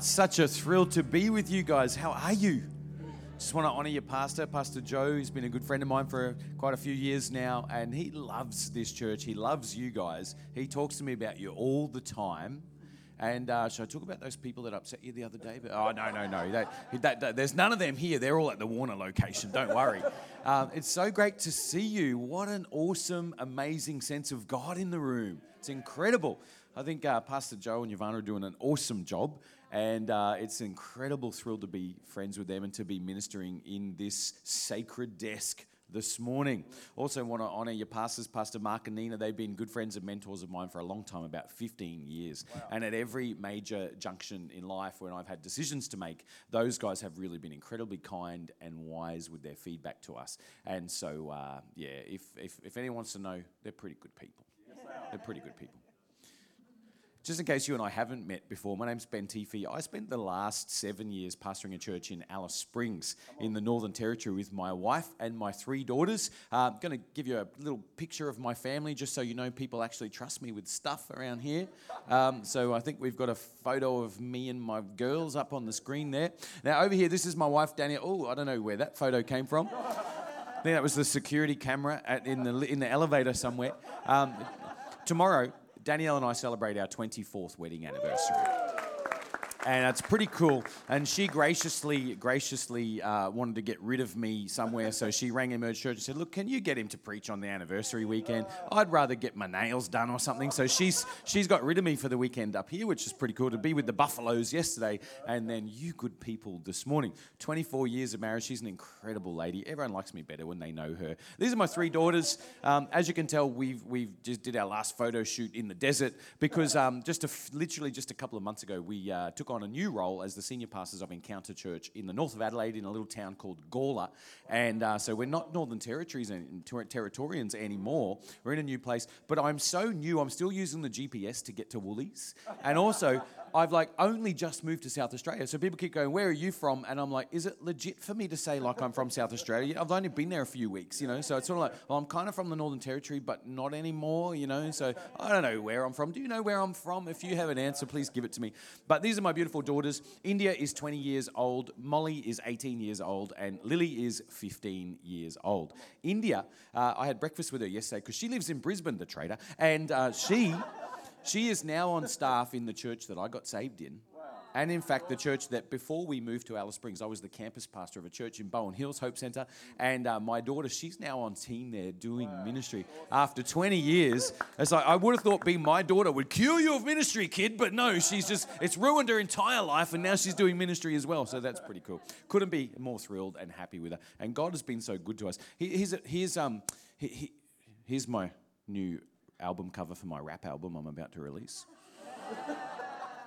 it's such a thrill to be with you guys. How are you? Just want to honor your pastor, Pastor Joe. He's been a good friend of mine for quite a few years now, and he loves this church. He loves you guys. He talks to me about you all the time. And uh, should I talk about those people that upset you the other day? But, oh, no, no, no. That, that, that, there's none of them here. They're all at the Warner location. Don't worry. Um, it's so great to see you. What an awesome, amazing sense of God in the room. It's incredible. I think uh, Pastor Joe and Yvonne are doing an awesome job. And uh, it's an incredible thrill to be friends with them and to be ministering in this sacred desk this morning. Also, want to honour your pastors, Pastor Mark and Nina. They've been good friends and mentors of mine for a long time, about 15 years. Wow. And at every major junction in life when I've had decisions to make, those guys have really been incredibly kind and wise with their feedback to us. And so, uh, yeah, if, if, if anyone wants to know, they're pretty good people. Yes, they they're pretty good people. Just in case you and I haven't met before, my name's Ben Teefy. I spent the last seven years pastoring a church in Alice Springs in the Northern Territory with my wife and my three daughters. I'm uh, going to give you a little picture of my family just so you know people actually trust me with stuff around here. Um, so I think we've got a photo of me and my girls up on the screen there. Now, over here, this is my wife, Danielle. Oh, I don't know where that photo came from. I think that was the security camera at, in, the, in the elevator somewhere. Um, tomorrow, Danielle and I celebrate our 24th wedding anniversary and it's pretty cool. And she graciously, graciously uh, wanted to get rid of me somewhere, so she rang Emerge Church and said, "Look, can you get him to preach on the anniversary weekend? I'd rather get my nails done or something." So she's she's got rid of me for the weekend up here, which is pretty cool. To be with the Buffaloes yesterday, and then you good people this morning. 24 years of marriage. She's an incredible lady. Everyone likes me better when they know her. These are my three daughters. Um, as you can tell, we've we've just did our last photo shoot in the desert because um, just a, literally just a couple of months ago we uh, took on a new role as the senior pastors of Encounter Church in the north of Adelaide in a little town called Gawler. And uh, so we're not Northern Territories and Territorians anymore. We're in a new place. But I'm so new, I'm still using the GPS to get to Woolies. And also, I've like only just moved to South Australia. So people keep going, Where are you from? And I'm like, Is it legit for me to say like I'm from South Australia? I've only been there a few weeks, you know? So it's sort of like, Well, I'm kind of from the Northern Territory, but not anymore, you know? So I don't know where I'm from. Do you know where I'm from? If you have an answer, please give it to me. But these are my beautiful daughters. India is 20 years old, Molly is 18 years old, and Lily is 15 years old. India, uh, I had breakfast with her yesterday because she lives in Brisbane, the trader, and uh, she. She is now on staff in the church that I got saved in. And in fact, the church that before we moved to Alice Springs, I was the campus pastor of a church in Bowen Hills Hope Centre. And uh, my daughter, she's now on team there doing wow. ministry. After 20 years, it's like I would have thought being my daughter would cure you of ministry, kid. But no, she's just, it's ruined her entire life. And now she's doing ministry as well. So that's pretty cool. Couldn't be more thrilled and happy with her. And God has been so good to us. Here's, here's, um, here's my new album cover for my rap album I'm about to release.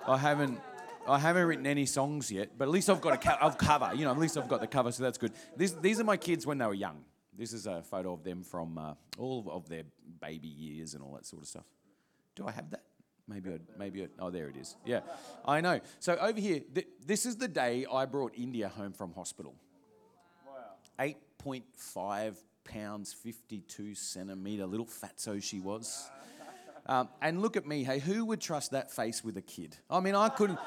I haven't. I haven't written any songs yet, but at least I've got a co- cover. You know, at least I've got the cover, so that's good. This, these are my kids when they were young. This is a photo of them from uh, all of their baby years and all that sort of stuff. Do I have that? Maybe I, maybe I, oh there it is. Yeah, I know. So over here, th- this is the day I brought India home from hospital. Wow. Eight point five pounds, 52 centimetre, little fatso she was. Um, and look at me, hey, who would trust that face with a kid? I mean, I couldn't,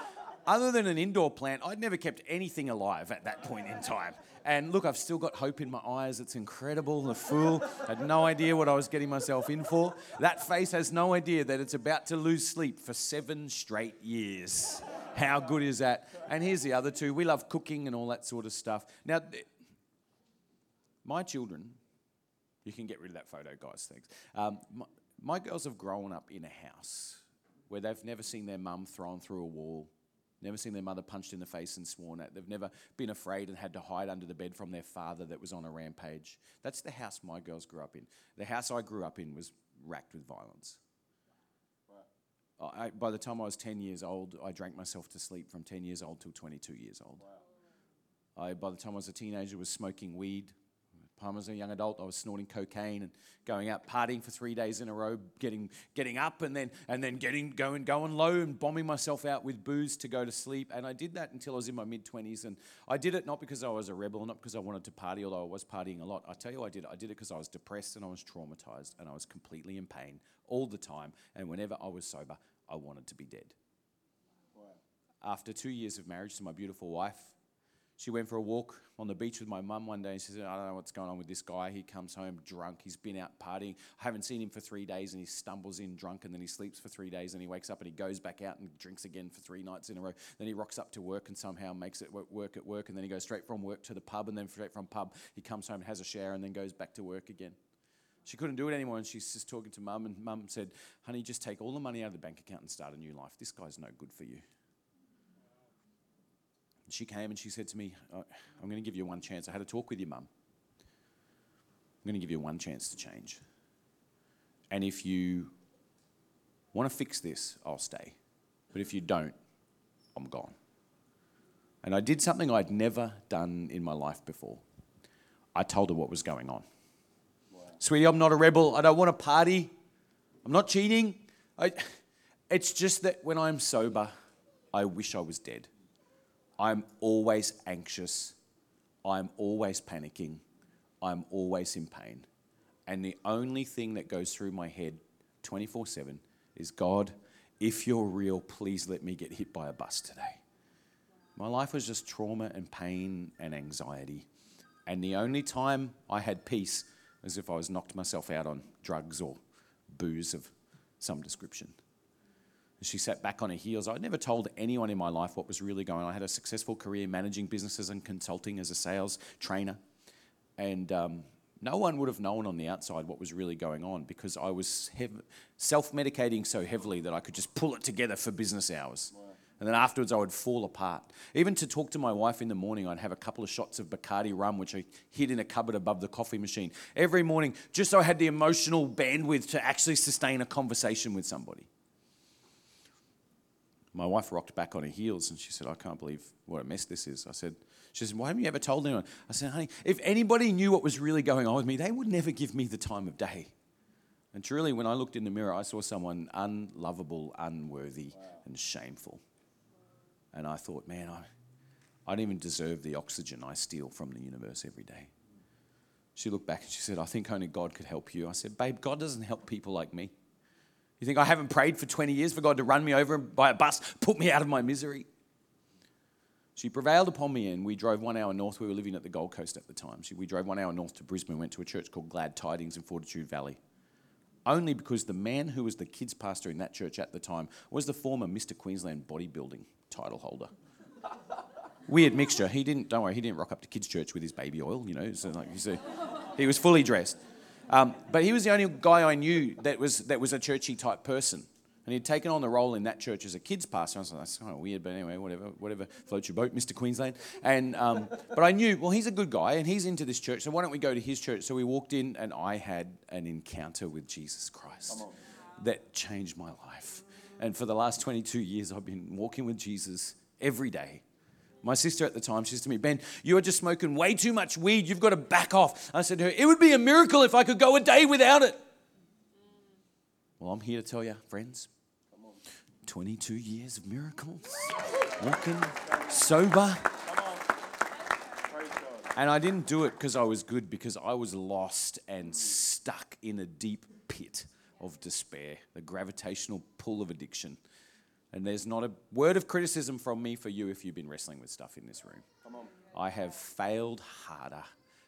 other than an indoor plant, I'd never kept anything alive at that point in time. And look, I've still got hope in my eyes. It's incredible. The fool had no idea what I was getting myself in for. That face has no idea that it's about to lose sleep for seven straight years. How good is that? And here's the other two. We love cooking and all that sort of stuff. Now, my children you can get rid of that photo, guys. Thanks. Um, my, my girls have grown up in a house where they've never seen their mum thrown through a wall, never seen their mother punched in the face and sworn at. They've never been afraid and had to hide under the bed from their father that was on a rampage. That's the house my girls grew up in. The house I grew up in was racked with violence. Wow. I, by the time I was 10 years old, I drank myself to sleep from 10 years old till 22 years old. Wow. I, by the time I was a teenager, was smoking weed, I was a young adult, I was snorting cocaine and going out partying for three days in a row, getting getting up and then and then getting going going low and bombing myself out with booze to go to sleep. And I did that until I was in my mid twenties. And I did it not because I was a rebel, not because I wanted to party, although I was partying a lot. I tell you, I did it. I did it because I was depressed and I was traumatized and I was completely in pain all the time. And whenever I was sober, I wanted to be dead. after two years of marriage to my beautiful wife, she went for a walk on the beach with my mum one day and she said, I don't know what's going on with this guy. He comes home drunk. He's been out partying. I haven't seen him for three days and he stumbles in drunk and then he sleeps for three days and he wakes up and he goes back out and drinks again for three nights in a row. Then he rocks up to work and somehow makes it work at work and then he goes straight from work to the pub and then straight from pub he comes home, and has a shower and then goes back to work again. She couldn't do it anymore and she's just talking to mum and mum said, honey, just take all the money out of the bank account and start a new life. This guy's no good for you she came and she said to me, oh, I'm going to give you one chance. I had a talk with your mum. I'm going to give you one chance to change. And if you want to fix this, I'll stay. But if you don't, I'm gone. And I did something I'd never done in my life before. I told her what was going on. Wow. Sweetie, I'm not a rebel. I don't want to party. I'm not cheating. I, it's just that when I'm sober, I wish I was dead. I'm always anxious. I'm always panicking. I'm always in pain. And the only thing that goes through my head 24 7 is God, if you're real, please let me get hit by a bus today. My life was just trauma and pain and anxiety. And the only time I had peace was if I was knocked myself out on drugs or booze of some description. She sat back on her heels. I'd never told anyone in my life what was really going on. I had a successful career managing businesses and consulting as a sales trainer. And um, no one would have known on the outside what was really going on because I was hev- self medicating so heavily that I could just pull it together for business hours. Wow. And then afterwards, I would fall apart. Even to talk to my wife in the morning, I'd have a couple of shots of Bacardi rum, which I hid in a cupboard above the coffee machine every morning, just so I had the emotional bandwidth to actually sustain a conversation with somebody my wife rocked back on her heels and she said, I can't believe what a mess this is. I said, she said, Why haven't you ever told anyone? I said, honey, if anybody knew what was really going on with me, they would never give me the time of day. And truly, when I looked in the mirror, I saw someone unlovable, unworthy, wow. and shameful. And I thought, man, I, I don't even deserve the oxygen I steal from the universe every day. She looked back and she said, I think only God could help you. I said, Babe, God doesn't help people like me. You think I haven't prayed for 20 years for God to run me over by a bus, put me out of my misery? She prevailed upon me, and we drove one hour north. We were living at the Gold Coast at the time. We drove one hour north to Brisbane, went to a church called Glad Tidings in Fortitude Valley. Only because the man who was the kids' pastor in that church at the time was the former Mr. Queensland bodybuilding title holder. Weird mixture. He didn't, don't worry, he didn't rock up to kids' church with his baby oil, you know. So like, a, he was fully dressed. Um, but he was the only guy I knew that was, that was a churchy type person. And he'd taken on the role in that church as a kids pastor. I was like, that's kind of weird, but anyway, whatever, whatever floats your boat, Mr. Queensland. And um, but I knew, well, he's a good guy, and he's into this church, so why don't we go to his church? So we walked in, and I had an encounter with Jesus Christ that changed my life. And for the last 22 years, I've been walking with Jesus every day my sister at the time, she said to me, Ben, you are just smoking way too much weed. You've got to back off. I said to her, It would be a miracle if I could go a day without it. Well, I'm here to tell you, friends 22 years of miracles, walking sober. And I didn't do it because I was good, because I was lost and stuck in a deep pit of despair, the gravitational pull of addiction. And there's not a word of criticism from me for you if you've been wrestling with stuff in this room. I have failed harder,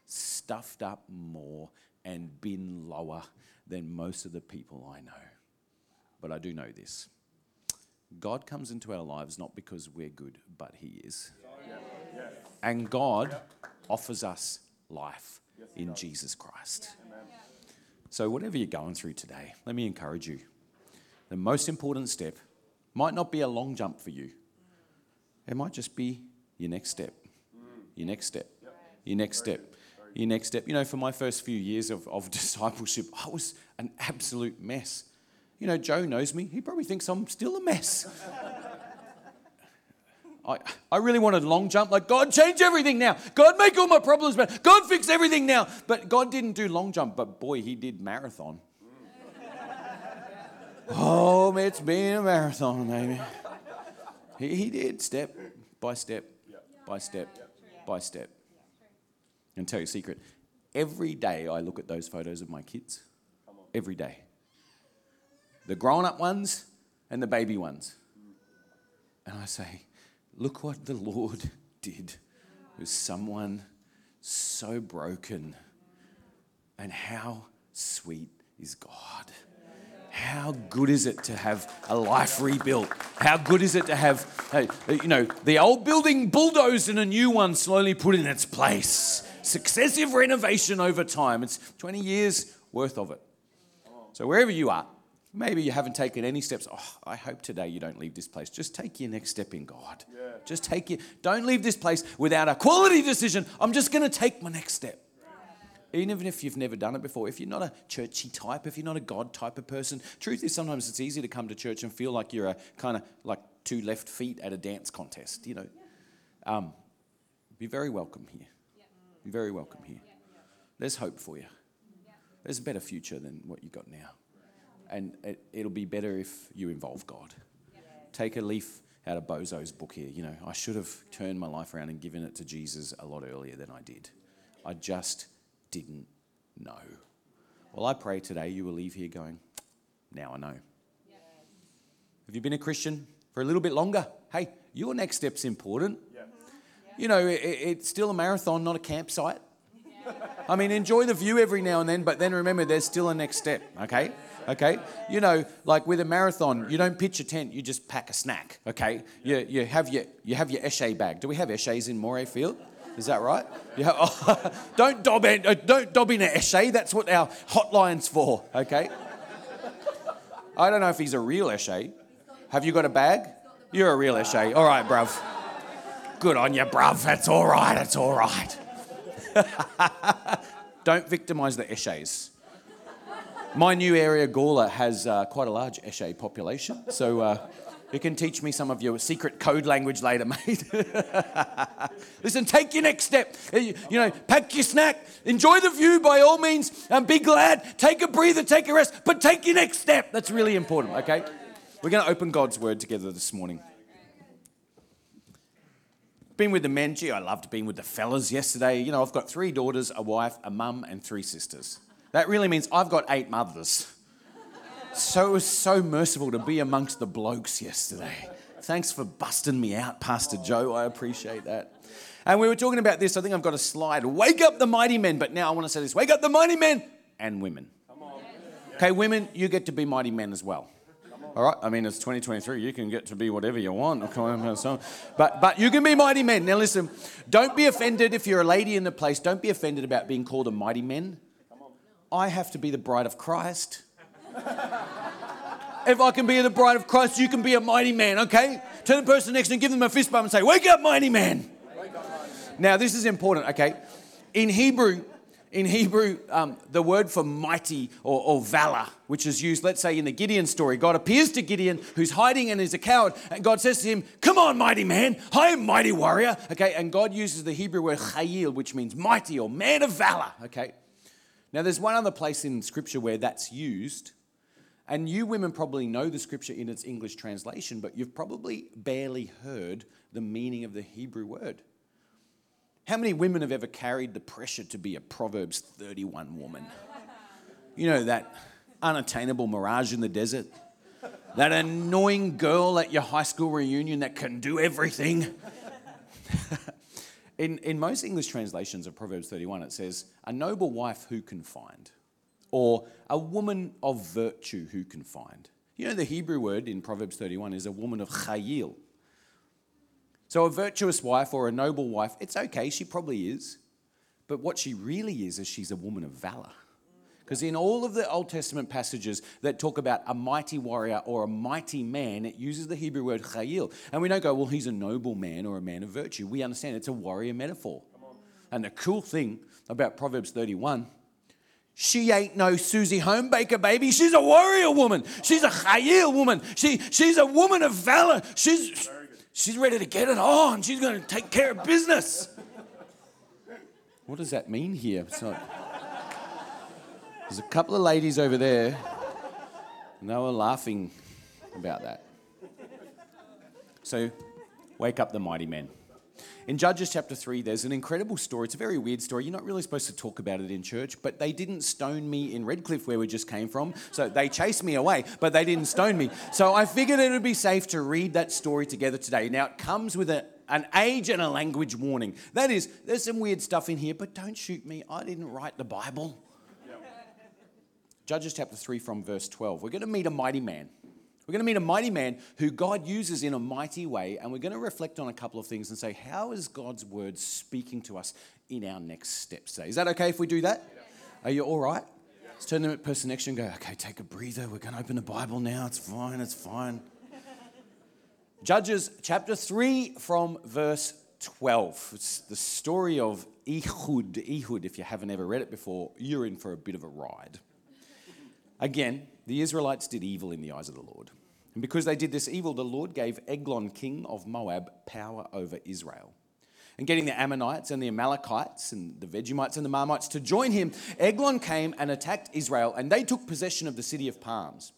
stuffed up more, and been lower than most of the people I know. But I do know this God comes into our lives not because we're good, but He is. And God offers us life in Jesus Christ. So, whatever you're going through today, let me encourage you. The most important step might not be a long jump for you. It might just be your next step, your next step, your next step, your next step. You know, for my first few years of, of discipleship, I was an absolute mess. You know, Joe knows me. He probably thinks I'm still a mess. I, I really wanted a long jump, like, God, change everything now. God, make all my problems better. God, fix everything now. But God didn't do long jump, but boy, He did marathon. Oh, it's been a marathon, baby. He, he did step by step, by step, by step. And tell you a secret every day I look at those photos of my kids. Every day. The grown up ones and the baby ones. And I say, look what the Lord did with someone so broken. And how sweet is God. How good is it to have a life rebuilt? How good is it to have, you know, the old building bulldozed and a new one slowly put in its place? Successive renovation over time. It's 20 years worth of it. So, wherever you are, maybe you haven't taken any steps. Oh, I hope today you don't leave this place. Just take your next step in God. Yeah. Just take it. Don't leave this place without a quality decision. I'm just going to take my next step. Even if you've never done it before, if you're not a churchy type, if you're not a God type of person, truth is sometimes it's easy to come to church and feel like you're a kind of like two left feet at a dance contest, you know. Um, be very welcome here. Be very welcome here. There's hope for you. There's a better future than what you've got now. And it, it'll be better if you involve God. Take a leaf out of Bozo's book here. You know, I should have turned my life around and given it to Jesus a lot earlier than I did. I just didn't know. Well, I pray today you will leave here going, now I know. Have you been a Christian for a little bit longer? Hey, your next step's important. You know, it, it's still a marathon, not a campsite. I mean, enjoy the view every now and then, but then remember there's still a next step, okay? Okay? You know, like with a marathon, you don't pitch a tent, you just pack a snack, okay? You, you, have, your, you have your Eshay bag. Do we have Eshays in Morayfield? Is that right? Yeah. Oh, don't dob in, uh, don't dob in a. That's what our hotline's for. Okay. I don't know if he's a real Eshay. Have you got a bag? You're a real Eshay. All right, bruv. Good on you, bruv. That's all right. That's all right. don't victimise the Eshays. My new area, Gawler, has uh, quite a large Eshay population, so. Uh, you can teach me some of your secret code language later, mate. Listen, take your next step. You know, pack your snack, enjoy the view by all means, and be glad. Take a breather, take a rest, but take your next step. That's really important, okay? We're going to open God's word together this morning. Been with the men. Gee, I loved being with the fellas yesterday. You know, I've got three daughters, a wife, a mum, and three sisters. That really means I've got eight mothers so so merciful to be amongst the blokes yesterday. Thanks for busting me out, Pastor Joe. I appreciate that. And we were talking about this. I think I've got a slide. Wake up the mighty men. But now I want to say this wake up the mighty men and women. Okay, women, you get to be mighty men as well. All right, I mean, it's 2023. You can get to be whatever you want. But, but you can be mighty men. Now, listen, don't be offended if you're a lady in the place. Don't be offended about being called a mighty man. I have to be the bride of Christ. If I can be the bride of Christ, you can be a mighty man, okay? Turn the person next to you and give them a fist bump and say, Wake up, mighty man. Now, this is important, okay? In Hebrew, in Hebrew, um, the word for mighty or, or, valor, which is used, let's say, in the Gideon story, God appears to Gideon, who's hiding and is a coward, and God says to him, Come on, mighty man, I am mighty warrior. Okay, and God uses the Hebrew word chayil, which means mighty or man of valor. Okay, now there's one other place in Scripture where that's used, and you women probably know the scripture in its English translation, but you've probably barely heard the meaning of the Hebrew word. How many women have ever carried the pressure to be a Proverbs 31 woman? You know, that unattainable mirage in the desert, that annoying girl at your high school reunion that can do everything. in, in most English translations of Proverbs 31, it says, A noble wife who can find or a woman of virtue who can find. You know, the Hebrew word in Proverbs 31 is a woman of chayil. So, a virtuous wife or a noble wife, it's okay, she probably is. But what she really is, is she's a woman of valor. Because in all of the Old Testament passages that talk about a mighty warrior or a mighty man, it uses the Hebrew word chayil. And we don't go, well, he's a noble man or a man of virtue. We understand it's a warrior metaphor. And the cool thing about Proverbs 31 she ain't no Susie Homebaker baby. She's a warrior woman. She's a Chayil woman. She, she's a woman of valor. She's, she's ready to get it on. She's going to take care of business. What does that mean here? There's a couple of ladies over there, and they were laughing about that. So, wake up the mighty men. In Judges chapter 3, there's an incredible story. It's a very weird story. You're not really supposed to talk about it in church, but they didn't stone me in Redcliffe, where we just came from. So they chased me away, but they didn't stone me. So I figured it would be safe to read that story together today. Now, it comes with a, an age and a language warning. That is, there's some weird stuff in here, but don't shoot me. I didn't write the Bible. Judges chapter 3 from verse 12. We're going to meet a mighty man. We're going to meet a mighty man who God uses in a mighty way, and we're going to reflect on a couple of things and say, how is God's word speaking to us in our next steps today? Is that okay if we do that? Yeah. Are you all right? Yeah. Let's turn to the person next to you and go, okay, take a breather. We're going to open the Bible now. It's fine, it's fine. Judges chapter 3 from verse 12. It's the story of Ehud. Ehud, if you haven't ever read it before, you're in for a bit of a ride. Again, the Israelites did evil in the eyes of the Lord. And because they did this evil, the Lord gave Eglon, king of Moab, power over Israel. And getting the Ammonites and the Amalekites and the Vegemites and the Marmites to join him, Eglon came and attacked Israel, and they took possession of the city of palms.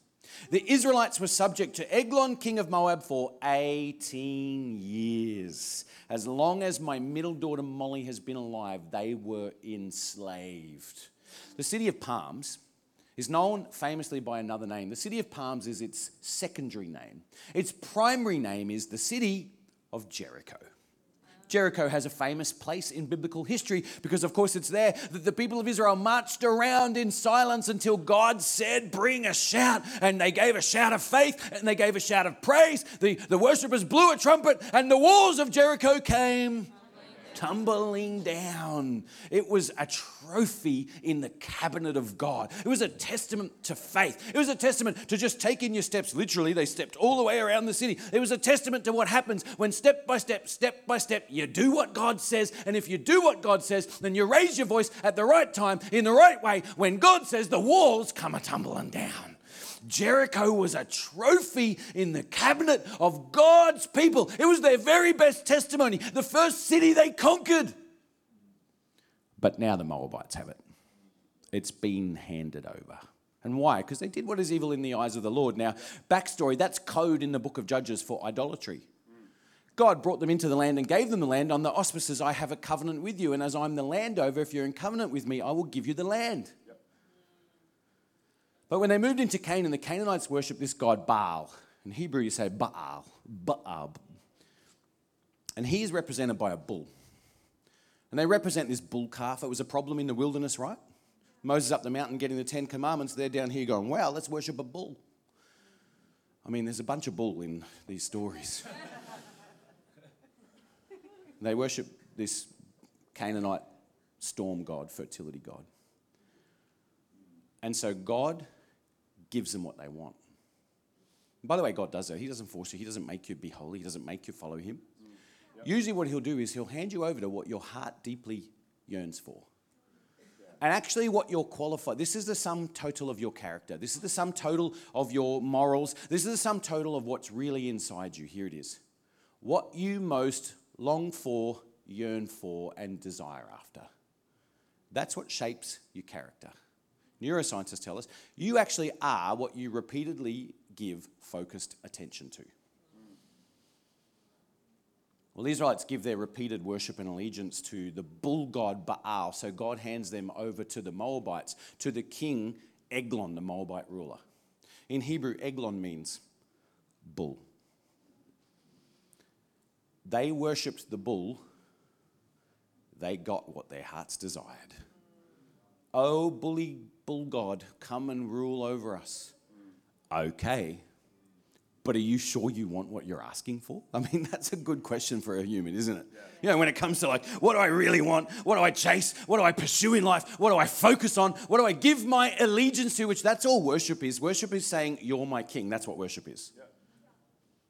The Israelites were subject to Eglon, king of Moab, for 18 years. As long as my middle daughter Molly has been alive, they were enslaved. The city of palms is known famously by another name. The city of palms is its secondary name. Its primary name is the city of Jericho. Jericho has a famous place in biblical history because, of course, it's there that the people of Israel marched around in silence until God said, Bring a shout. And they gave a shout of faith and they gave a shout of praise. The, the worshippers blew a trumpet and the walls of Jericho came tumbling down. It was a trophy in the cabinet of God. It was a testament to faith. It was a testament to just taking your steps. Literally, they stepped all the way around the city. It was a testament to what happens when step by step, step by step, you do what God says. And if you do what God says, then you raise your voice at the right time, in the right way. When God says, the walls come a tumbling down. Jericho was a trophy in the cabinet of God's people. It was their very best testimony, the first city they conquered. But now the Moabites have it. It's been handed over. And why? Because they did what is evil in the eyes of the Lord. Now, backstory that's code in the book of Judges for idolatry. God brought them into the land and gave them the land on the auspices I have a covenant with you. And as I'm the landowner, if you're in covenant with me, I will give you the land. But when they moved into Canaan, the Canaanites worshipped this god Baal. In Hebrew, you say Baal, Baal. And he is represented by a bull. And they represent this bull calf. It was a problem in the wilderness, right? Moses up the mountain getting the Ten Commandments. They're down here going, wow, let's worship a bull. I mean, there's a bunch of bull in these stories. they worship this Canaanite storm god, fertility god. And so God gives them what they want. And by the way, God does that. He doesn't force you, He doesn't make you be holy, He doesn't make you follow Him. Yep. Usually, what He'll do is He'll hand you over to what your heart deeply yearns for. And actually, what you're qualified, this is the sum total of your character. This is the sum total of your morals. This is the sum total of what's really inside you. Here it is. What you most long for, yearn for, and desire after. That's what shapes your character neuroscientists tell us, you actually are what you repeatedly give focused attention to. Well, the Israelites give their repeated worship and allegiance to the bull god Baal, so God hands them over to the Moabites, to the king Eglon, the Moabite ruler. In Hebrew, Eglon means bull. They worshipped the bull, they got what their hearts desired. Oh, bully bull God, come and rule over us. Okay, but are you sure you want what you're asking for? I mean, that's a good question for a human, isn't it? Yeah. You know, when it comes to like, what do I really want? What do I chase? What do I pursue in life? What do I focus on? What do I give my allegiance to? Which that's all worship is. Worship is saying, You're my king. That's what worship is. Yeah.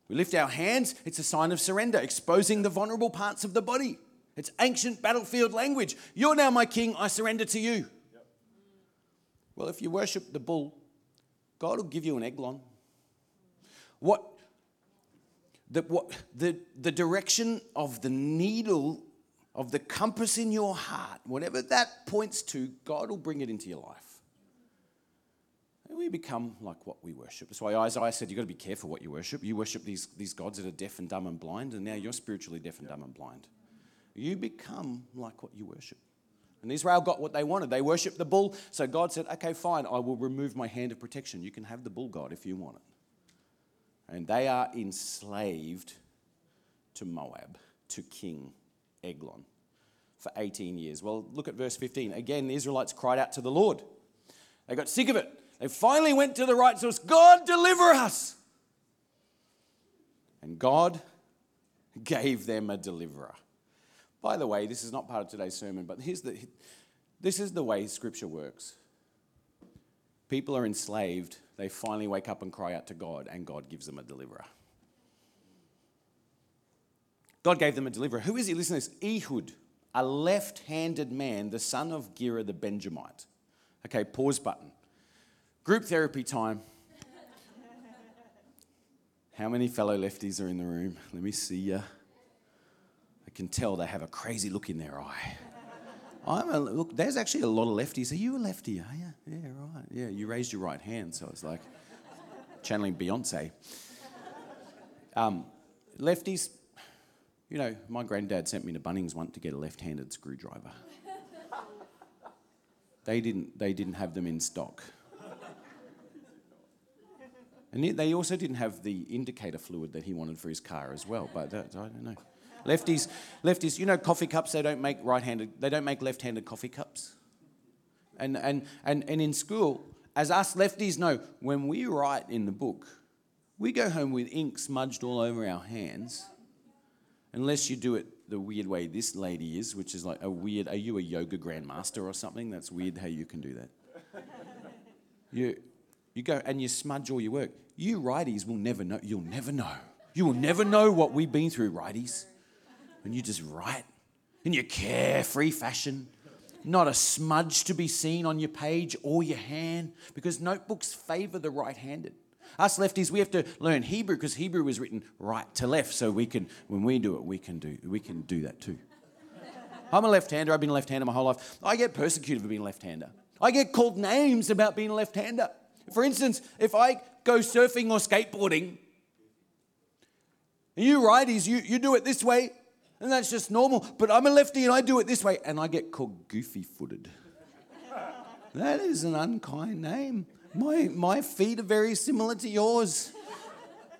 We lift our hands, it's a sign of surrender, exposing the vulnerable parts of the body. It's ancient battlefield language. You're now my king, I surrender to you. Well, if you worship the bull, God will give you an eglon. What the, what, the, the direction of the needle of the compass in your heart, whatever that points to, God will bring it into your life. And we become like what we worship. That's why Isaiah said, You've got to be careful what you worship. You worship these, these gods that are deaf and dumb and blind, and now you're spiritually deaf and dumb and blind. you become like what you worship. And Israel got what they wanted. They worshiped the bull. So God said, okay, fine, I will remove my hand of protection. You can have the bull God if you want it. And they are enslaved to Moab, to King Eglon for 18 years. Well, look at verse 15. Again, the Israelites cried out to the Lord. They got sick of it. They finally went to the right source God, deliver us. And God gave them a deliverer. By the way, this is not part of today's sermon, but here's the, this is the way Scripture works. People are enslaved, they finally wake up and cry out to God, and God gives them a deliverer. God gave them a deliverer. Who is he? Listen to this Ehud, a left handed man, the son of Gera the Benjamite. Okay, pause button. Group therapy time. How many fellow lefties are in the room? Let me see you. Can tell they have a crazy look in their eye. I'm a, look, there's actually a lot of lefties. Are you a lefty? Are you? Yeah, right. Yeah, you raised your right hand, so it's like channeling Beyonce. Um, lefties, you know, my granddad sent me to Bunnings once to get a left-handed screwdriver. They didn't, they didn't have them in stock. And they also didn't have the indicator fluid that he wanted for his car as well, but that, I don't know. Lefties, lefties, you know, coffee cups, they don't make right-handed, they don't make left-handed coffee cups. And, and, and, and in school, as us lefties know, when we write in the book, we go home with ink smudged all over our hands, unless you do it the weird way this lady is, which is like a weird, are you a yoga grandmaster or something? That's weird how you can do that. You, you go and you smudge all your work. You righties will never know. You'll never know. You will never know what we've been through, righties and you just write in your carefree fashion. Not a smudge to be seen on your page or your hand because notebooks favor the right handed. Us lefties, we have to learn Hebrew because Hebrew was written right to left, so we can, when we do it, we can do, we can do that too. I'm a left-hander. I've been a left-hander my whole life. I get persecuted for being a left-hander. I get called names about being a left-hander. For instance, if I go surfing or skateboarding, and you righties, you, you do it this way, and that's just normal. But I'm a lefty and I do it this way, and I get called goofy footed. that is an unkind name. My, my feet are very similar to yours.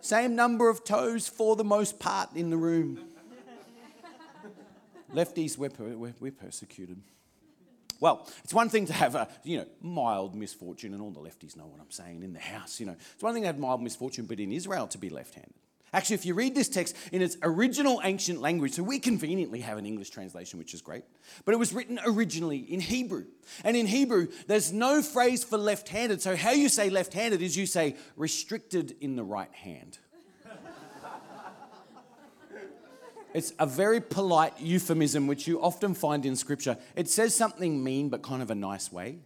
Same number of toes for the most part in the room. Lefties, we're, we're, we're persecuted. Well, it's one thing to have a you know mild misfortune, and all the lefties know what I'm saying in the house. You know, it's one thing to have mild misfortune, but in Israel to be left-handed. Actually, if you read this text in its original ancient language, so we conveniently have an English translation, which is great, but it was written originally in Hebrew. And in Hebrew, there's no phrase for left handed. So, how you say left handed is you say restricted in the right hand. It's a very polite euphemism which you often find in scripture. It says something mean, but kind of a nice way.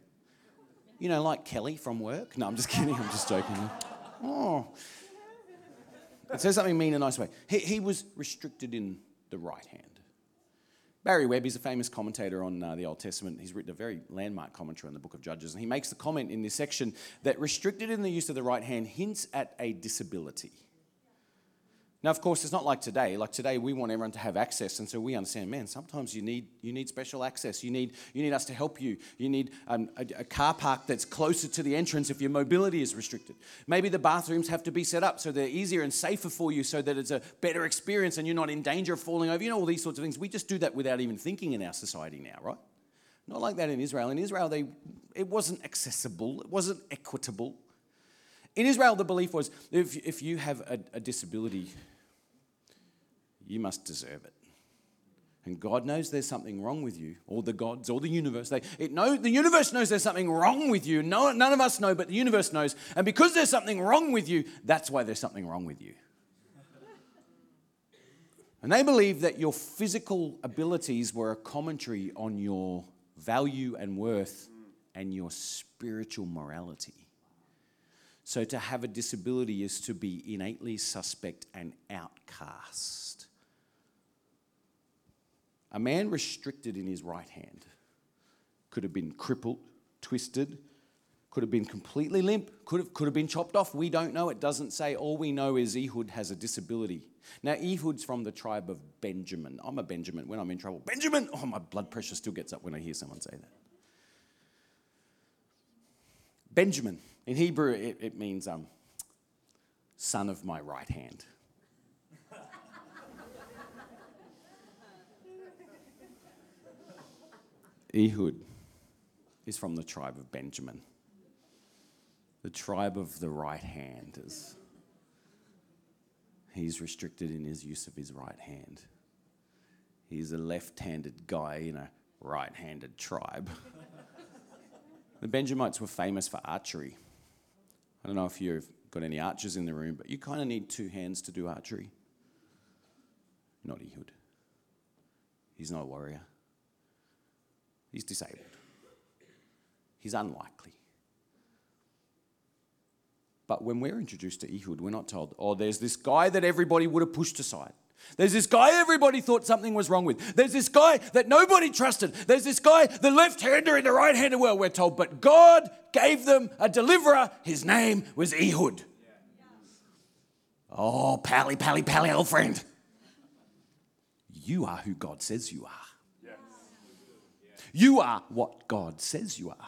You know, like Kelly from work. No, I'm just kidding. I'm just joking. Oh, it says something mean in a nice way. He, he was restricted in the right hand. Barry Webb is a famous commentator on uh, the Old Testament. He's written a very landmark commentary on the book of Judges, and he makes the comment in this section that restricted in the use of the right hand hints at a disability. Now, of course, it's not like today. Like today, we want everyone to have access, and so we understand, man, sometimes you need, you need special access. You need, you need us to help you. You need um, a, a, car park that's closer to the entrance if your mobility is restricted. Maybe the bathrooms have to be set up so they're easier and safer for you so that it's a better experience and you're not in danger of falling over. You know, all these sorts of things. We just do that without even thinking in our society now, right? Not like that in Israel. In Israel, they, it wasn't accessible, it wasn't equitable. In Israel, the belief was if, if you have a, a disability, you must deserve it. And God knows there's something wrong with you, or the gods, or the universe. They, it know, the universe knows there's something wrong with you. No, none of us know, but the universe knows. And because there's something wrong with you, that's why there's something wrong with you. And they believe that your physical abilities were a commentary on your value and worth and your spiritual morality. So to have a disability is to be innately suspect and outcast. A man restricted in his right hand could have been crippled, twisted, Could have been completely limp, could have, could have been chopped off. We don't know. It doesn't say. All we know is Ehud has a disability. Now, Ehud's from the tribe of Benjamin. I'm a Benjamin. When I'm in trouble, Benjamin! Oh, my blood pressure still gets up when I hear someone say that. Benjamin. In Hebrew, it, it means um, son of my right hand. Ehud is from the tribe of Benjamin, the tribe of the right hand. Is he's restricted in his use of his right hand. He's a left handed guy in a right handed tribe. the Benjamites were famous for archery. I don't know if you've got any archers in the room, but you kind of need two hands to do archery. Not Ehud. He's not a warrior. He's disabled. He's unlikely. But when we're introduced to Ehud, we're not told, oh, there's this guy that everybody would have pushed aside. There's this guy everybody thought something was wrong with. There's this guy that nobody trusted. There's this guy, the left hander in the right hander world, we're told. But God gave them a deliverer. His name was Ehud. Oh, pally, pally, pally, old friend. You are who God says you are. You are what God says you are.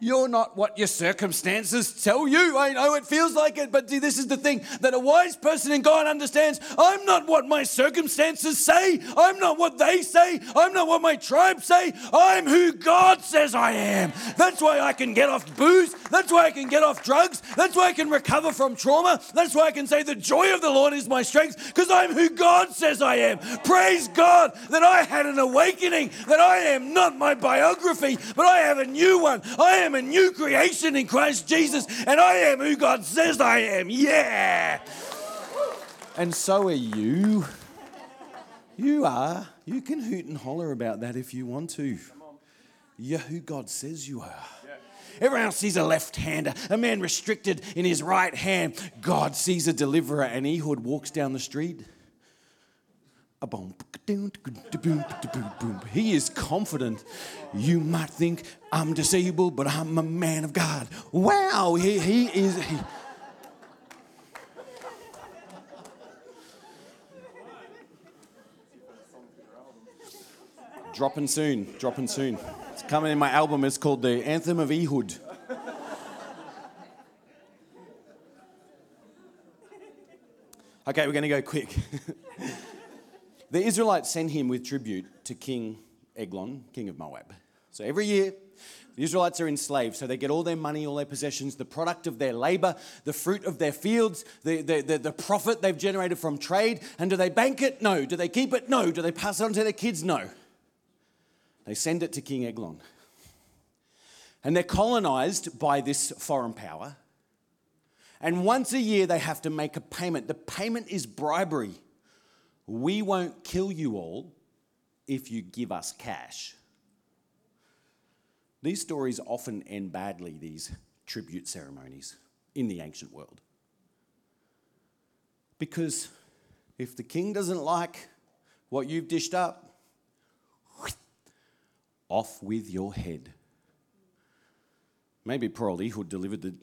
You're not what your circumstances tell you. I know it feels like it, but see, this is the thing that a wise person in God understands. I'm not what my circumstances say. I'm not what they say. I'm not what my tribe say. I'm who God says I am. That's why I can get off booze. That's why I can get off drugs. That's why I can recover from trauma. That's why I can say the joy of the Lord is my strength because I'm who God says I am. Praise God that I had an awakening, that I am not my biography, but I have a new one. I am am a new creation in Christ Jesus, and I am who God says I am. Yeah. And so are you. You are. You can hoot and holler about that if you want to. You're who God says you are. Everyone else sees a left hander, a man restricted in his right hand. God sees a deliverer, and Ehud walks down the street. He is confident. You might think I'm disabled, but I'm a man of God. Wow, he, he is. He. Dropping soon, dropping soon. It's coming in my album. It's called The Anthem of Ehud. Okay, we're going to go quick. The Israelites sent him with tribute to King Eglon, king of Moab. So every year, the Israelites are enslaved, so they get all their money, all their possessions, the product of their labor, the fruit of their fields, the, the, the, the, profit they've generated from trade. And do they bank it? No. Do they keep it? No. Do they pass it on to their kids? No. They send it to King Eglon. And they're colonized by this foreign power. And once a year, they have to make a payment. The payment is bribery. We won't kill you all if you give us cash. These stories often end badly, these tribute ceremonies in the ancient world. Because if the king doesn't like what you've dished up, off with your head. Maybe poor old Ehud delivered the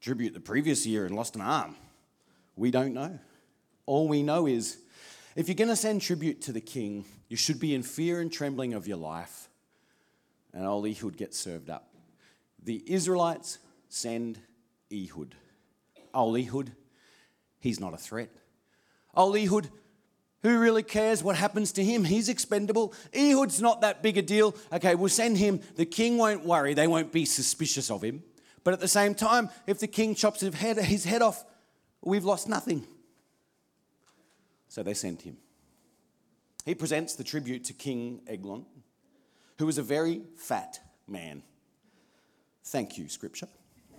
tribute the previous year and lost an arm. We don't know. All we know is if you're going to send tribute to the king, you should be in fear and trembling of your life. And old Ehud gets served up. The Israelites send Ehud. Old Ehud, he's not a threat. Old Ehud, who really cares what happens to him? He's expendable. Ehud's not that big a deal. Okay, we'll send him. The king won't worry, they won't be suspicious of him. But at the same time, if the king chops his head, his head off, we've lost nothing. So they sent him. He presents the tribute to King Eglon, who was a very fat man. Thank you, Scripture.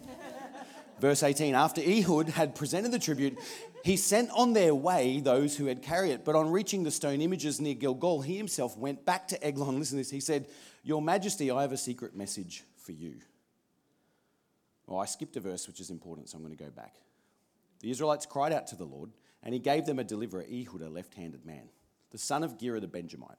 Verse 18 After Ehud had presented the tribute, he sent on their way those who had carried it. But on reaching the stone images near Gilgal, he himself went back to Eglon. Listen to this. He said, Your Majesty, I have a secret message for you. Well, I skipped a verse which is important, so I'm going to go back. The Israelites cried out to the Lord and he gave them a deliverer, Ehud, a left handed man, the son of Gera the Benjamite.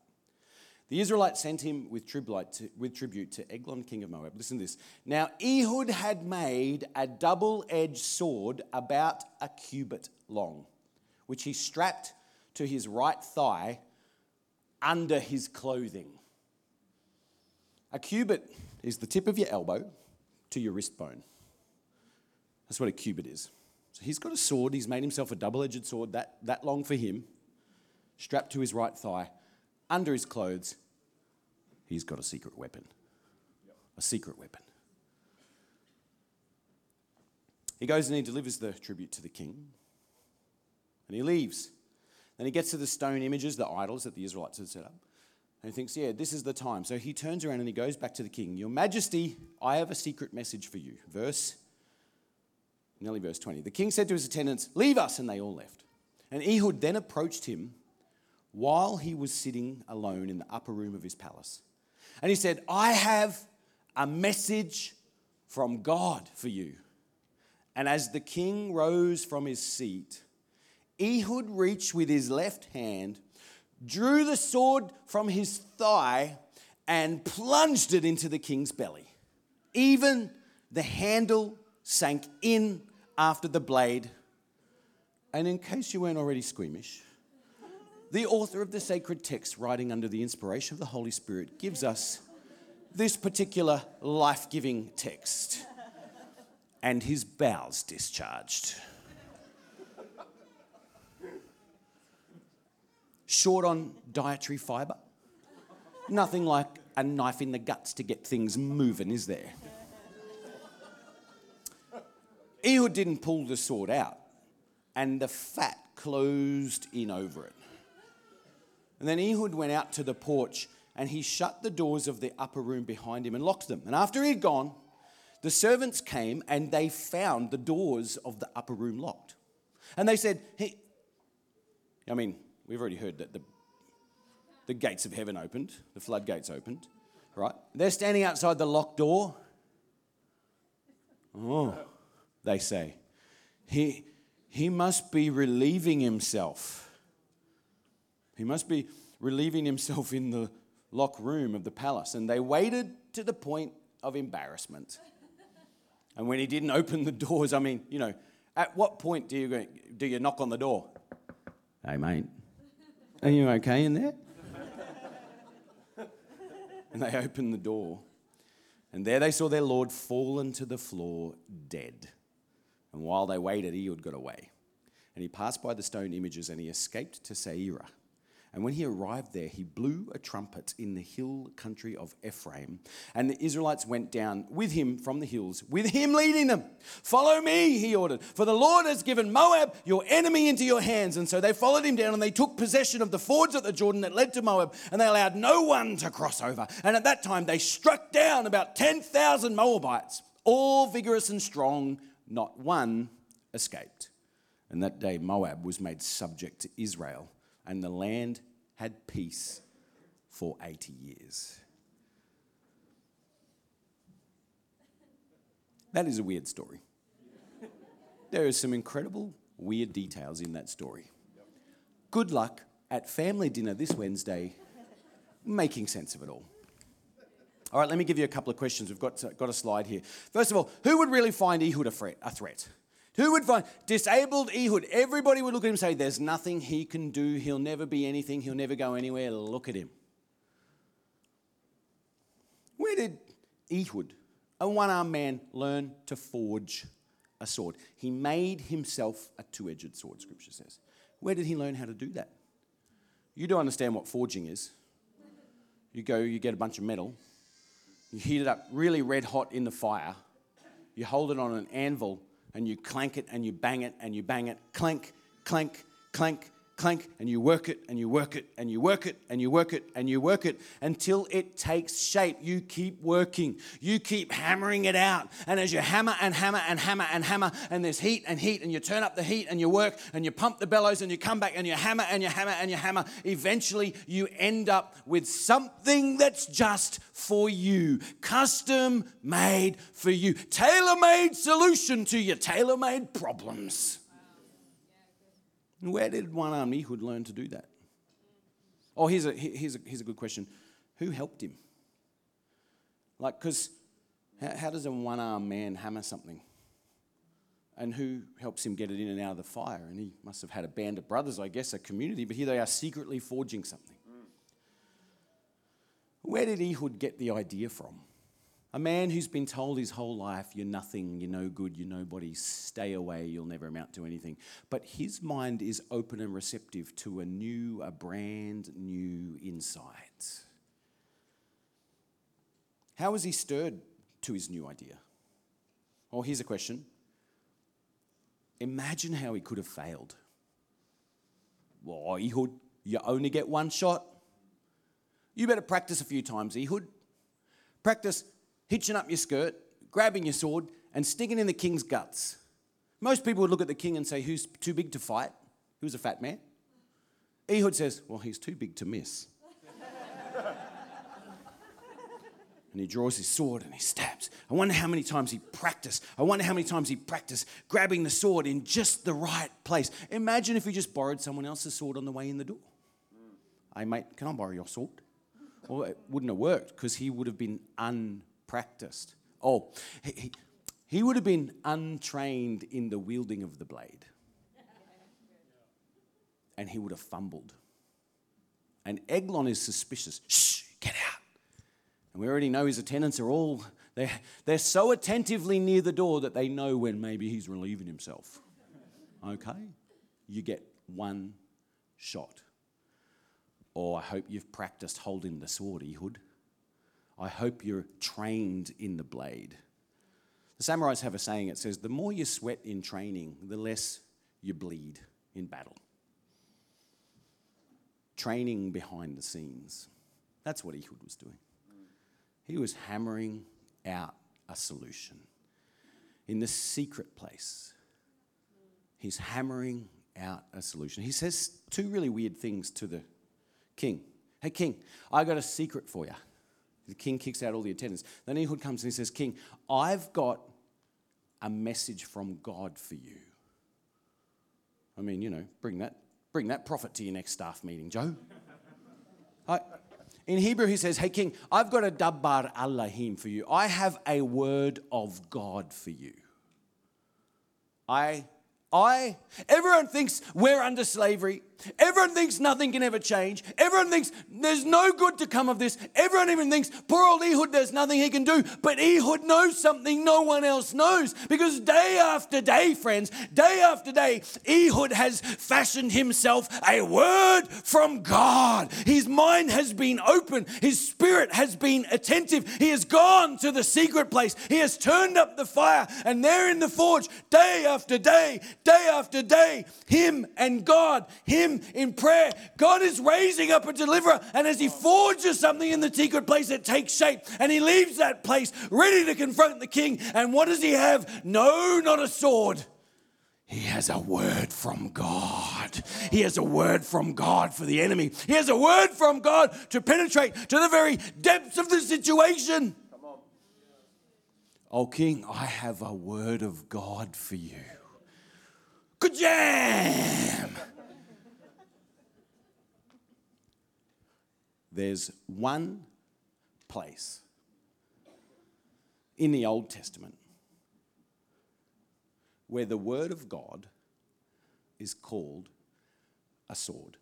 The Israelites sent him with tribute, to, with tribute to Eglon, king of Moab. Listen to this. Now, Ehud had made a double edged sword about a cubit long, which he strapped to his right thigh under his clothing. A cubit is the tip of your elbow to your wrist bone. That's what a cubit is. So he's got a sword. He's made himself a double edged sword that, that long for him, strapped to his right thigh under his clothes, he's got a secret weapon. A secret weapon. He goes and he delivers the tribute to the king. And he leaves. Then he gets to the stone images, the idols that the Israelites had set up. And he thinks, yeah, this is the time. So he turns around and he goes back to the king. Your Majesty, I have a secret message for you. Verse, nearly verse 20. The king said to his attendants, Leave us. And they all left. And Ehud then approached him while he was sitting alone in the upper room of his palace. And he said, I have a message from God for you. And as the king rose from his seat, Ehud reached with his left hand, drew the sword from his thigh, and plunged it into the king's belly. Even the handle sank in after the blade. And in case you weren't already squeamish, the author of the sacred text, writing under the inspiration of the Holy Spirit, gives us this particular life giving text. And his bowels discharged. Short on dietary fiber. Nothing like a knife in the guts to get things moving, is there? Ehud didn't pull the sword out, and the fat closed in over it. And then Ehud went out to the porch and he shut the doors of the upper room behind him and locked them. And after he'd gone, the servants came and they found the doors of the upper room locked. And they said, Hey, I mean, we've already heard that the, the gates of heaven opened, the floodgates opened, right? They're standing outside the locked door. Oh, they say, he, he must be relieving himself he must be relieving himself in the lock room of the palace. And they waited to the point of embarrassment. And when he didn't open the doors, I mean, you know, at what point do you, go, do you knock on the door? Hey, mate, are you okay in there? and they opened the door. And there they saw their Lord fallen to the floor dead. And while they waited, Ehud got away. And he passed by the stone images and he escaped to Seirah. And when he arrived there, he blew a trumpet in the hill country of Ephraim. And the Israelites went down with him from the hills, with him leading them. Follow me, he ordered, for the Lord has given Moab, your enemy, into your hands. And so they followed him down and they took possession of the fords at the Jordan that led to Moab, and they allowed no one to cross over. And at that time, they struck down about 10,000 Moabites, all vigorous and strong, not one escaped. And that day, Moab was made subject to Israel and the land had peace for 80 years. That is a weird story. There are some incredible, weird details in that story. Good luck at family dinner this Wednesday making sense of it all. All right, let me give you a couple of questions. We've got, got a slide here. First of all, who would really find Ehud a threat? A threat? Who would find disabled Ehud? Everybody would look at him and say, There's nothing he can do. He'll never be anything. He'll never go anywhere. Look at him. Where did Ehud, a one armed man, learn to forge a sword? He made himself a two edged sword, scripture says. Where did he learn how to do that? You do understand what forging is. You go, you get a bunch of metal, you heat it up really red hot in the fire, you hold it on an anvil and you clank it and you bang it and you bang it, clank, clank, clank, clank, and you work it and you work it and you work it and you work it and you work it until it takes shape. You keep working, you keep hammering it out. And as you hammer and hammer and hammer and hammer, and there's heat and heat, and you turn up the heat and you work and you pump the bellows and you come back and you hammer and you hammer and you hammer, eventually you end up with something that's just for you, custom made for you, tailor made solution to your tailor made problems. Where did one armed Ehud learn to do that? Oh, here's a, here's, a, here's a good question. Who helped him? Like, because how, how does a one armed man hammer something? And who helps him get it in and out of the fire? And he must have had a band of brothers, I guess, a community, but here they are secretly forging something. Where did Ehud get the idea from? A man who's been told his whole life, you're nothing, you're no good, you're nobody, stay away, you'll never amount to anything. But his mind is open and receptive to a new, a brand new insight. How was he stirred to his new idea? Well, here's a question Imagine how he could have failed. Well, Ehud, you only get one shot. You better practice a few times, Ehud. Practice hitching up your skirt, grabbing your sword, and sticking in the king's guts. Most people would look at the king and say, Who's too big to fight? Who's a fat man? Ehud says, Well, he's too big to miss. and he draws his sword and he stabs. I wonder how many times he practiced. I wonder how many times he practiced grabbing the sword in just the right place. Imagine if he just borrowed someone else's sword on the way in the door. Hey, mate, can I borrow your sword? Well, it wouldn't have worked because he would have been un practiced. Oh, he, he would have been untrained in the wielding of the blade. And he would have fumbled. And Eglon is suspicious. Shh, get out. And we already know his attendants are all, they're, they're so attentively near the door that they know when maybe he's relieving himself. Okay? You get one shot. Or I hope you've practiced holding the sword, Ehud. I hope you're trained in the blade. The samurais have a saying it says, the more you sweat in training, the less you bleed in battle. Training behind the scenes. That's what Ehud was doing. He was hammering out a solution. In the secret place, he's hammering out a solution. He says two really weird things to the king. Hey, king, I got a secret for you. The king kicks out all the attendants. Then Ehud comes and he says, King, I've got a message from God for you. I mean, you know, bring that, bring that prophet to your next staff meeting, Joe. I, in Hebrew, he says, Hey, King, I've got a dabbar Elohim for you. I have a word of God for you. I I, everyone thinks we're under slavery. Everyone thinks nothing can ever change. Everyone thinks there's no good to come of this. Everyone even thinks poor old Ehud, there's nothing he can do. But Ehud knows something no one else knows. Because day after day, friends, day after day, Ehud has fashioned himself a word from God. His mind has been open, his spirit has been attentive. He has gone to the secret place, he has turned up the fire, and there in the forge, day after day, day after day, him and God, him in prayer. God is raising up a deliverer, and as he forges something in the secret place, it takes shape, and he leaves that place ready to confront the king. And what does he have? No, not a sword. He has a word from God. He has a word from God for the enemy. He has a word from God to penetrate to the very depths of the situation. Oh, King, I have a word of God for you. Kajam! There's one place in the Old Testament where the Word of God is called a sword.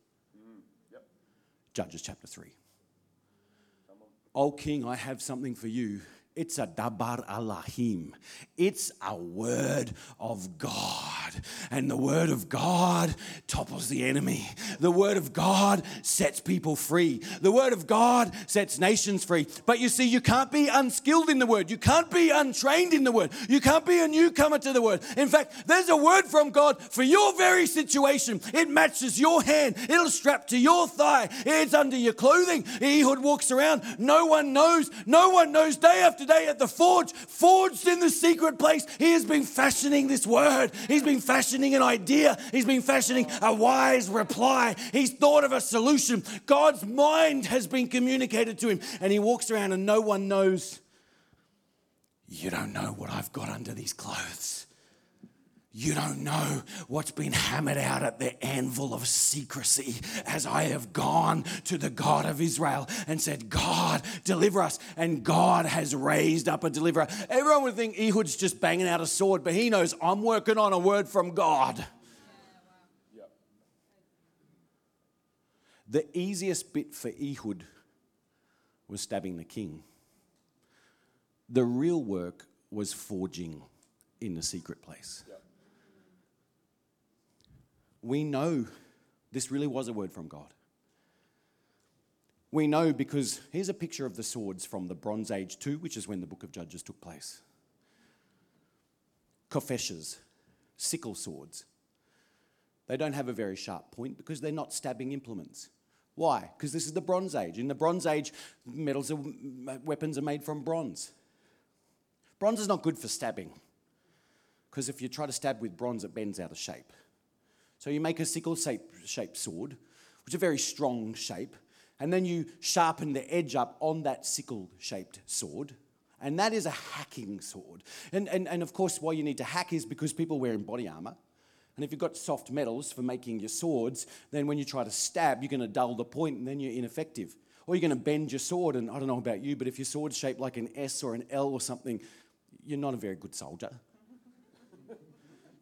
Judges chapter 3. Oh, King, I have something for you it's a dabar Elohim. It's a word of God. And the word of God topples the enemy. The word of God sets people free. The word of God sets nations free. But you see, you can't be unskilled in the word. You can't be untrained in the word. You can't be a newcomer to the word. In fact, there's a word from God for your very situation. It matches your hand, it'll strap to your thigh, it's under your clothing. Ehud walks around. No one knows. No one knows day after day at the forge, forged in the secret place. He has been fashioning this word. He's been fashioning an idea. He's been fashioning a wise reply. He's thought of a solution. God's mind has been communicated to him. And he walks around and no one knows. You don't know what I've got under these clothes. You don't know what's been hammered out at the anvil of secrecy as I have gone to the God of Israel and said, God, deliver us. And God has raised up a deliverer. Everyone would think Ehud's just banging out a sword, but he knows I'm working on a word from God. The easiest bit for Ehud was stabbing the king. The real work was forging in the secret place. We know this really was a word from God. We know because here's a picture of the swords from the Bronze Age too, which is when the book of Judges took place. Khopeshes, sickle swords. They don't have a very sharp point because they're not stabbing implements. Why? Because this is the Bronze Age. In the Bronze Age, metals weapons are made from bronze. Bronze is not good for stabbing because if you try to stab with bronze, it bends out of shape. So you make a sickle shaped sword, which is a very strong shape, and then you sharpen the edge up on that sickle shaped sword. And that is a hacking sword. And, and, and of course, why you need to hack is because people wearing body armor. And if you've got soft metals for making your swords, then when you try to stab, you're going to dull the point and then you're ineffective. Or you're going to bend your sword, and I don't know about you, but if your sword's shaped like an S or an L or something, you're not a very good soldier.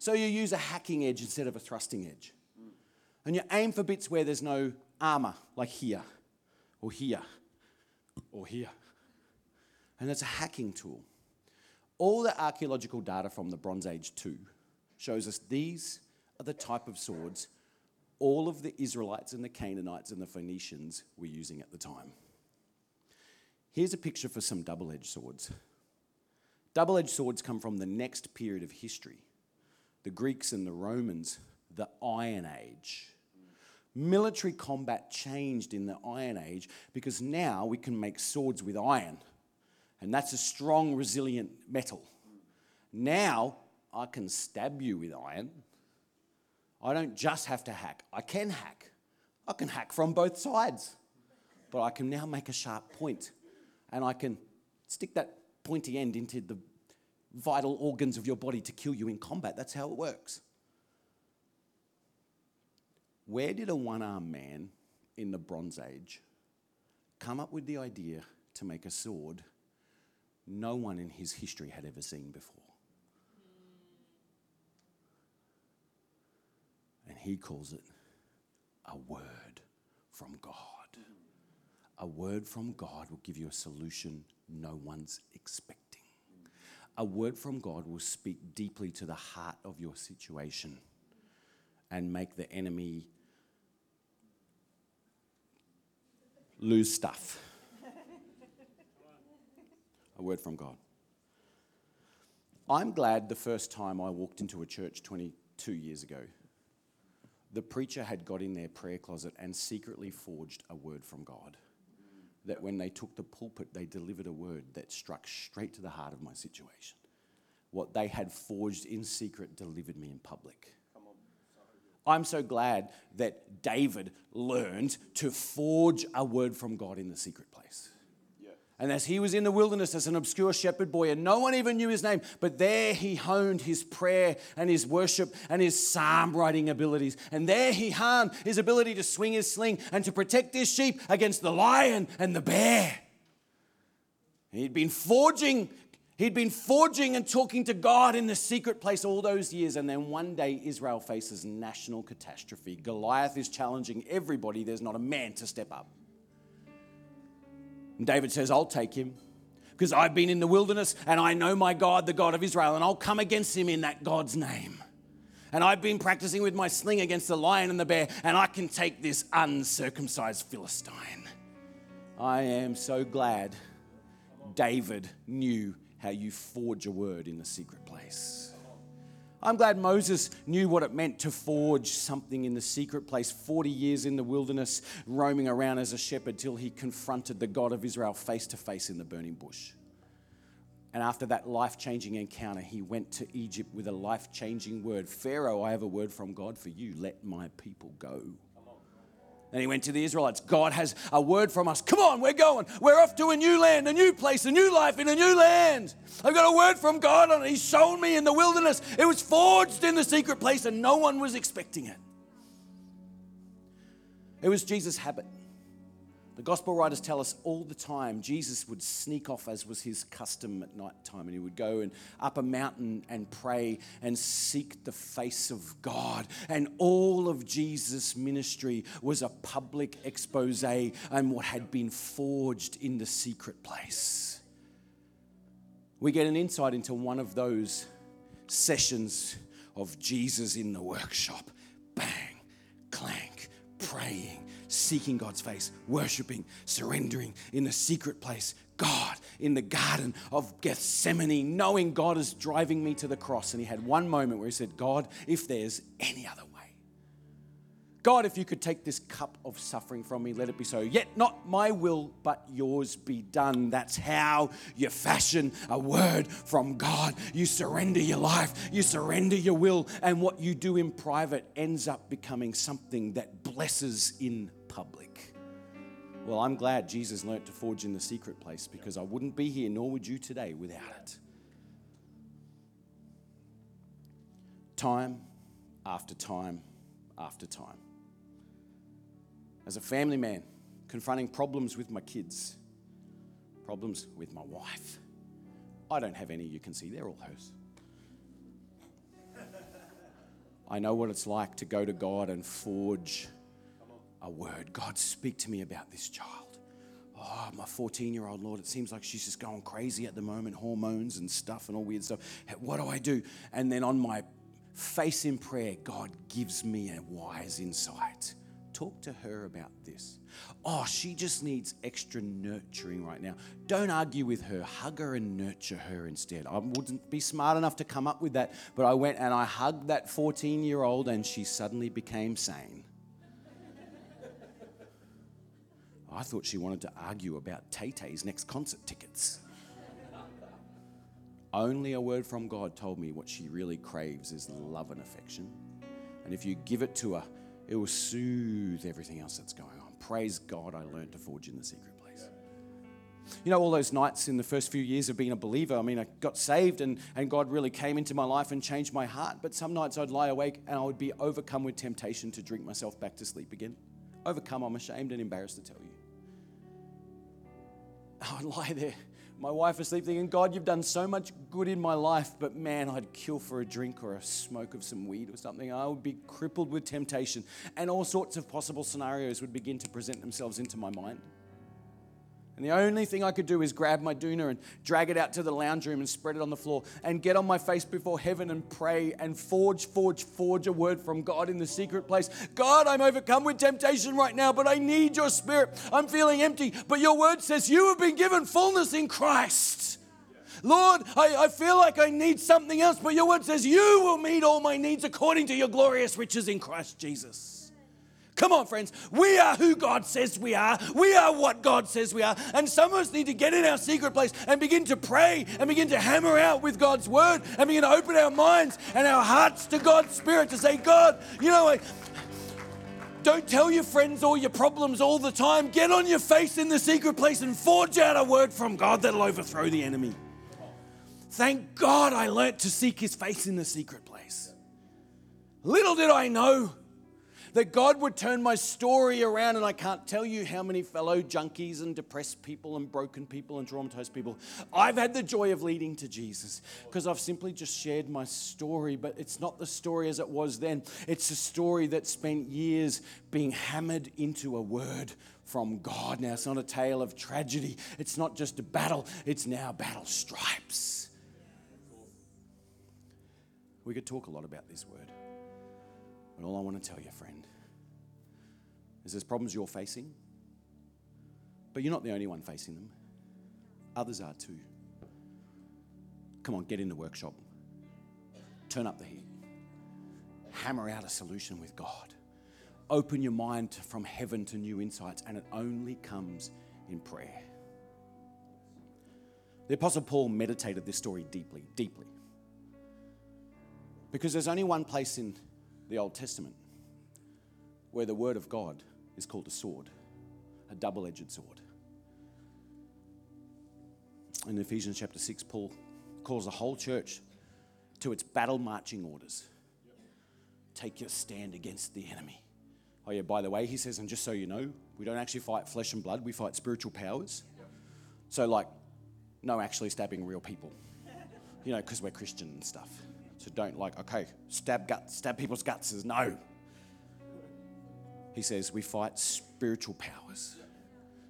So you use a hacking edge instead of a thrusting edge. And you aim for bits where there's no armor, like here, or here, or here. And that's a hacking tool. All the archaeological data from the Bronze Age too shows us these are the type of swords all of the Israelites and the Canaanites and the Phoenicians were using at the time. Here's a picture for some double edged swords. Double edged swords come from the next period of history the Greeks and the Romans, the Iron Age. Military combat changed in the Iron Age because now we can make swords with iron, and that's a strong, resilient metal. Now I can stab you with iron. I don't just have to hack, I can hack. I can hack from both sides. But I can now make a sharp point and I can stick that pointy end into the vital organs of your body to kill you in combat. That's how it works. Where did a one armed man in the Bronze Age come up with the idea to make a sword no one in his history had ever seen before? And he calls it a word from God. A word from God will give you a solution no one's expecting. A word from God will speak deeply to the heart of your situation and make the enemy lose stuff. a word from God. I'm glad the first time I walked into a church 22 years ago the preacher had got in their prayer closet and secretly forged a word from God. That when they took the pulpit, they delivered a word that struck straight to the heart of my situation. What they had forged in secret delivered me in public. I'm so glad that David learned to forge a word from God in the secret place. And as he was in the wilderness as an obscure shepherd boy, and no one even knew his name, but there he honed his prayer and his worship and his psalm writing abilities. And there he honed his ability to swing his sling and to protect his sheep against the lion and the bear. He'd been forging, he'd been forging and talking to God in the secret place all those years. And then one day Israel faces national catastrophe. Goliath is challenging everybody. There's not a man to step up. And David says, I'll take him because I've been in the wilderness and I know my God, the God of Israel, and I'll come against him in that God's name. And I've been practicing with my sling against the lion and the bear, and I can take this uncircumcised Philistine. I am so glad David knew how you forge a word in the secret place. I'm glad Moses knew what it meant to forge something in the secret place, 40 years in the wilderness, roaming around as a shepherd till he confronted the God of Israel face to face in the burning bush. And after that life changing encounter, he went to Egypt with a life changing word Pharaoh, I have a word from God for you. Let my people go. Then he went to the Israelites. God has a word from us. Come on, we're going. We're off to a new land, a new place, a new life in a new land. I've got a word from God and He's shown me in the wilderness. It was forged in the secret place and no one was expecting it. It was Jesus' habit. The gospel writers tell us all the time Jesus would sneak off, as was his custom at night time, and he would go and up a mountain and pray and seek the face of God. And all of Jesus' ministry was a public expose and what had been forged in the secret place. We get an insight into one of those sessions of Jesus in the workshop. Bang, clank, praying seeking God's face, worshiping, surrendering in the secret place. God in the Garden of Gethsemane, knowing God is driving me to the cross. And he had one moment where he said, God, if there's any other way, God, if you could take this cup of suffering from me, let it be so. Yet not my will, but yours be done. That's how you fashion a word from God. You surrender your life, you surrender your will, and what you do in private ends up becoming something that blesses in public. Well, I'm glad Jesus learnt to forge in the secret place because I wouldn't be here, nor would you today, without it. Time after time after time. As a family man, confronting problems with my kids, problems with my wife. I don't have any you can see, they're all hers. I know what it's like to go to God and forge a word. God, speak to me about this child. Oh, my 14 year old, Lord, it seems like she's just going crazy at the moment, hormones and stuff and all weird stuff. What do I do? And then on my face in prayer, God gives me a wise insight. Talk to her about this. Oh, she just needs extra nurturing right now. Don't argue with her. Hug her and nurture her instead. I wouldn't be smart enough to come up with that, but I went and I hugged that 14 year old and she suddenly became sane. I thought she wanted to argue about Tay Tay's next concert tickets. Only a word from God told me what she really craves is love and affection. And if you give it to her, it will soothe everything else that's going on. Praise God, I learned to forge in the secret place. You know, all those nights in the first few years of being a believer, I mean, I got saved and, and God really came into my life and changed my heart. But some nights I'd lie awake and I would be overcome with temptation to drink myself back to sleep again. Overcome, I'm ashamed and embarrassed to tell you. I would lie there, my wife asleep, thinking, God, you've done so much good in my life, but man, I'd kill for a drink or a smoke of some weed or something. I would be crippled with temptation, and all sorts of possible scenarios would begin to present themselves into my mind. And the only thing I could do is grab my doona and drag it out to the lounge room and spread it on the floor and get on my face before heaven and pray and forge, forge, forge a word from God in the secret place. God, I'm overcome with temptation right now, but I need your spirit. I'm feeling empty, but your word says you have been given fullness in Christ. Lord, I, I feel like I need something else, but your word says you will meet all my needs according to your glorious riches in Christ Jesus. Come on, friends. We are who God says we are. We are what God says we are. And some of us need to get in our secret place and begin to pray and begin to hammer out with God's word and begin to open our minds and our hearts to God's Spirit to say, God, you know, like, don't tell your friends all your problems all the time. Get on your face in the secret place and forge out a word from God that'll overthrow the enemy. Thank God I learnt to seek his face in the secret place. Little did I know that God would turn my story around, and I can't tell you how many fellow junkies and depressed people and broken people and traumatized people I've had the joy of leading to Jesus because I've simply just shared my story, but it's not the story as it was then. It's a story that spent years being hammered into a word from God. Now, it's not a tale of tragedy, it's not just a battle, it's now battle stripes. We could talk a lot about this word. But all I want to tell you, friend, is there's problems you're facing, but you're not the only one facing them. Others are too. Come on, get in the workshop. Turn up the heat. Hammer out a solution with God. Open your mind from heaven to new insights, and it only comes in prayer. The Apostle Paul meditated this story deeply, deeply. Because there's only one place in the Old Testament where the Word of God is called a sword, a double edged sword. In Ephesians chapter 6, Paul calls the whole church to its battle marching orders. Take your stand against the enemy. Oh, yeah, by the way, he says, and just so you know, we don't actually fight flesh and blood, we fight spiritual powers. So, like, no actually stabbing real people, you know, because we're Christian and stuff. So don't, like, okay, stab, gut, stab people's guts. is no. He says, we fight spiritual powers.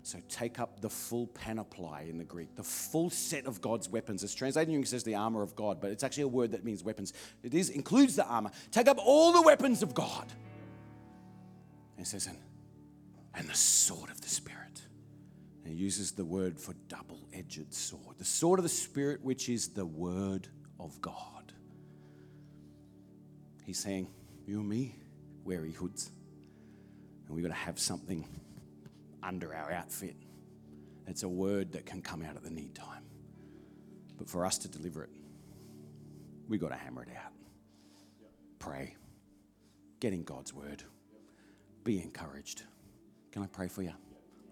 So take up the full panoply in the Greek, the full set of God's weapons. It's translated in says the armor of God, but it's actually a word that means weapons. It is includes the armor. Take up all the weapons of God. And it says, and, and the sword of the Spirit. And he uses the word for double-edged sword. The sword of the Spirit, which is the word of God. He's saying, you and me, we're Ehuds. And we've got to have something under our outfit. It's a word that can come out at the need time. But for us to deliver it, we've got to hammer it out. Pray. Get in God's word. Be encouraged. Can I pray for you?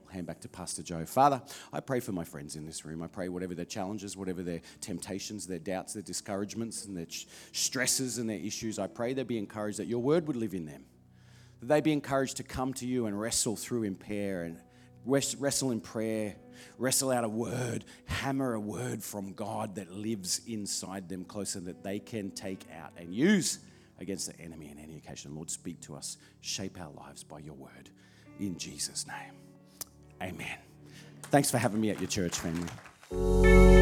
I'll hand back to Pastor Joe. Father, I pray for my friends in this room. I pray whatever their challenges, whatever their temptations, their doubts, their discouragements, and their stresses and their issues, I pray they be encouraged that your word would live in them that they be encouraged to come to you and wrestle through in prayer and wrestle in prayer, wrestle out a word, hammer a word from God that lives inside them closer that they can take out and use against the enemy in any occasion. Lord, speak to us, shape our lives by your word. In Jesus' name, amen. Thanks for having me at your church, family.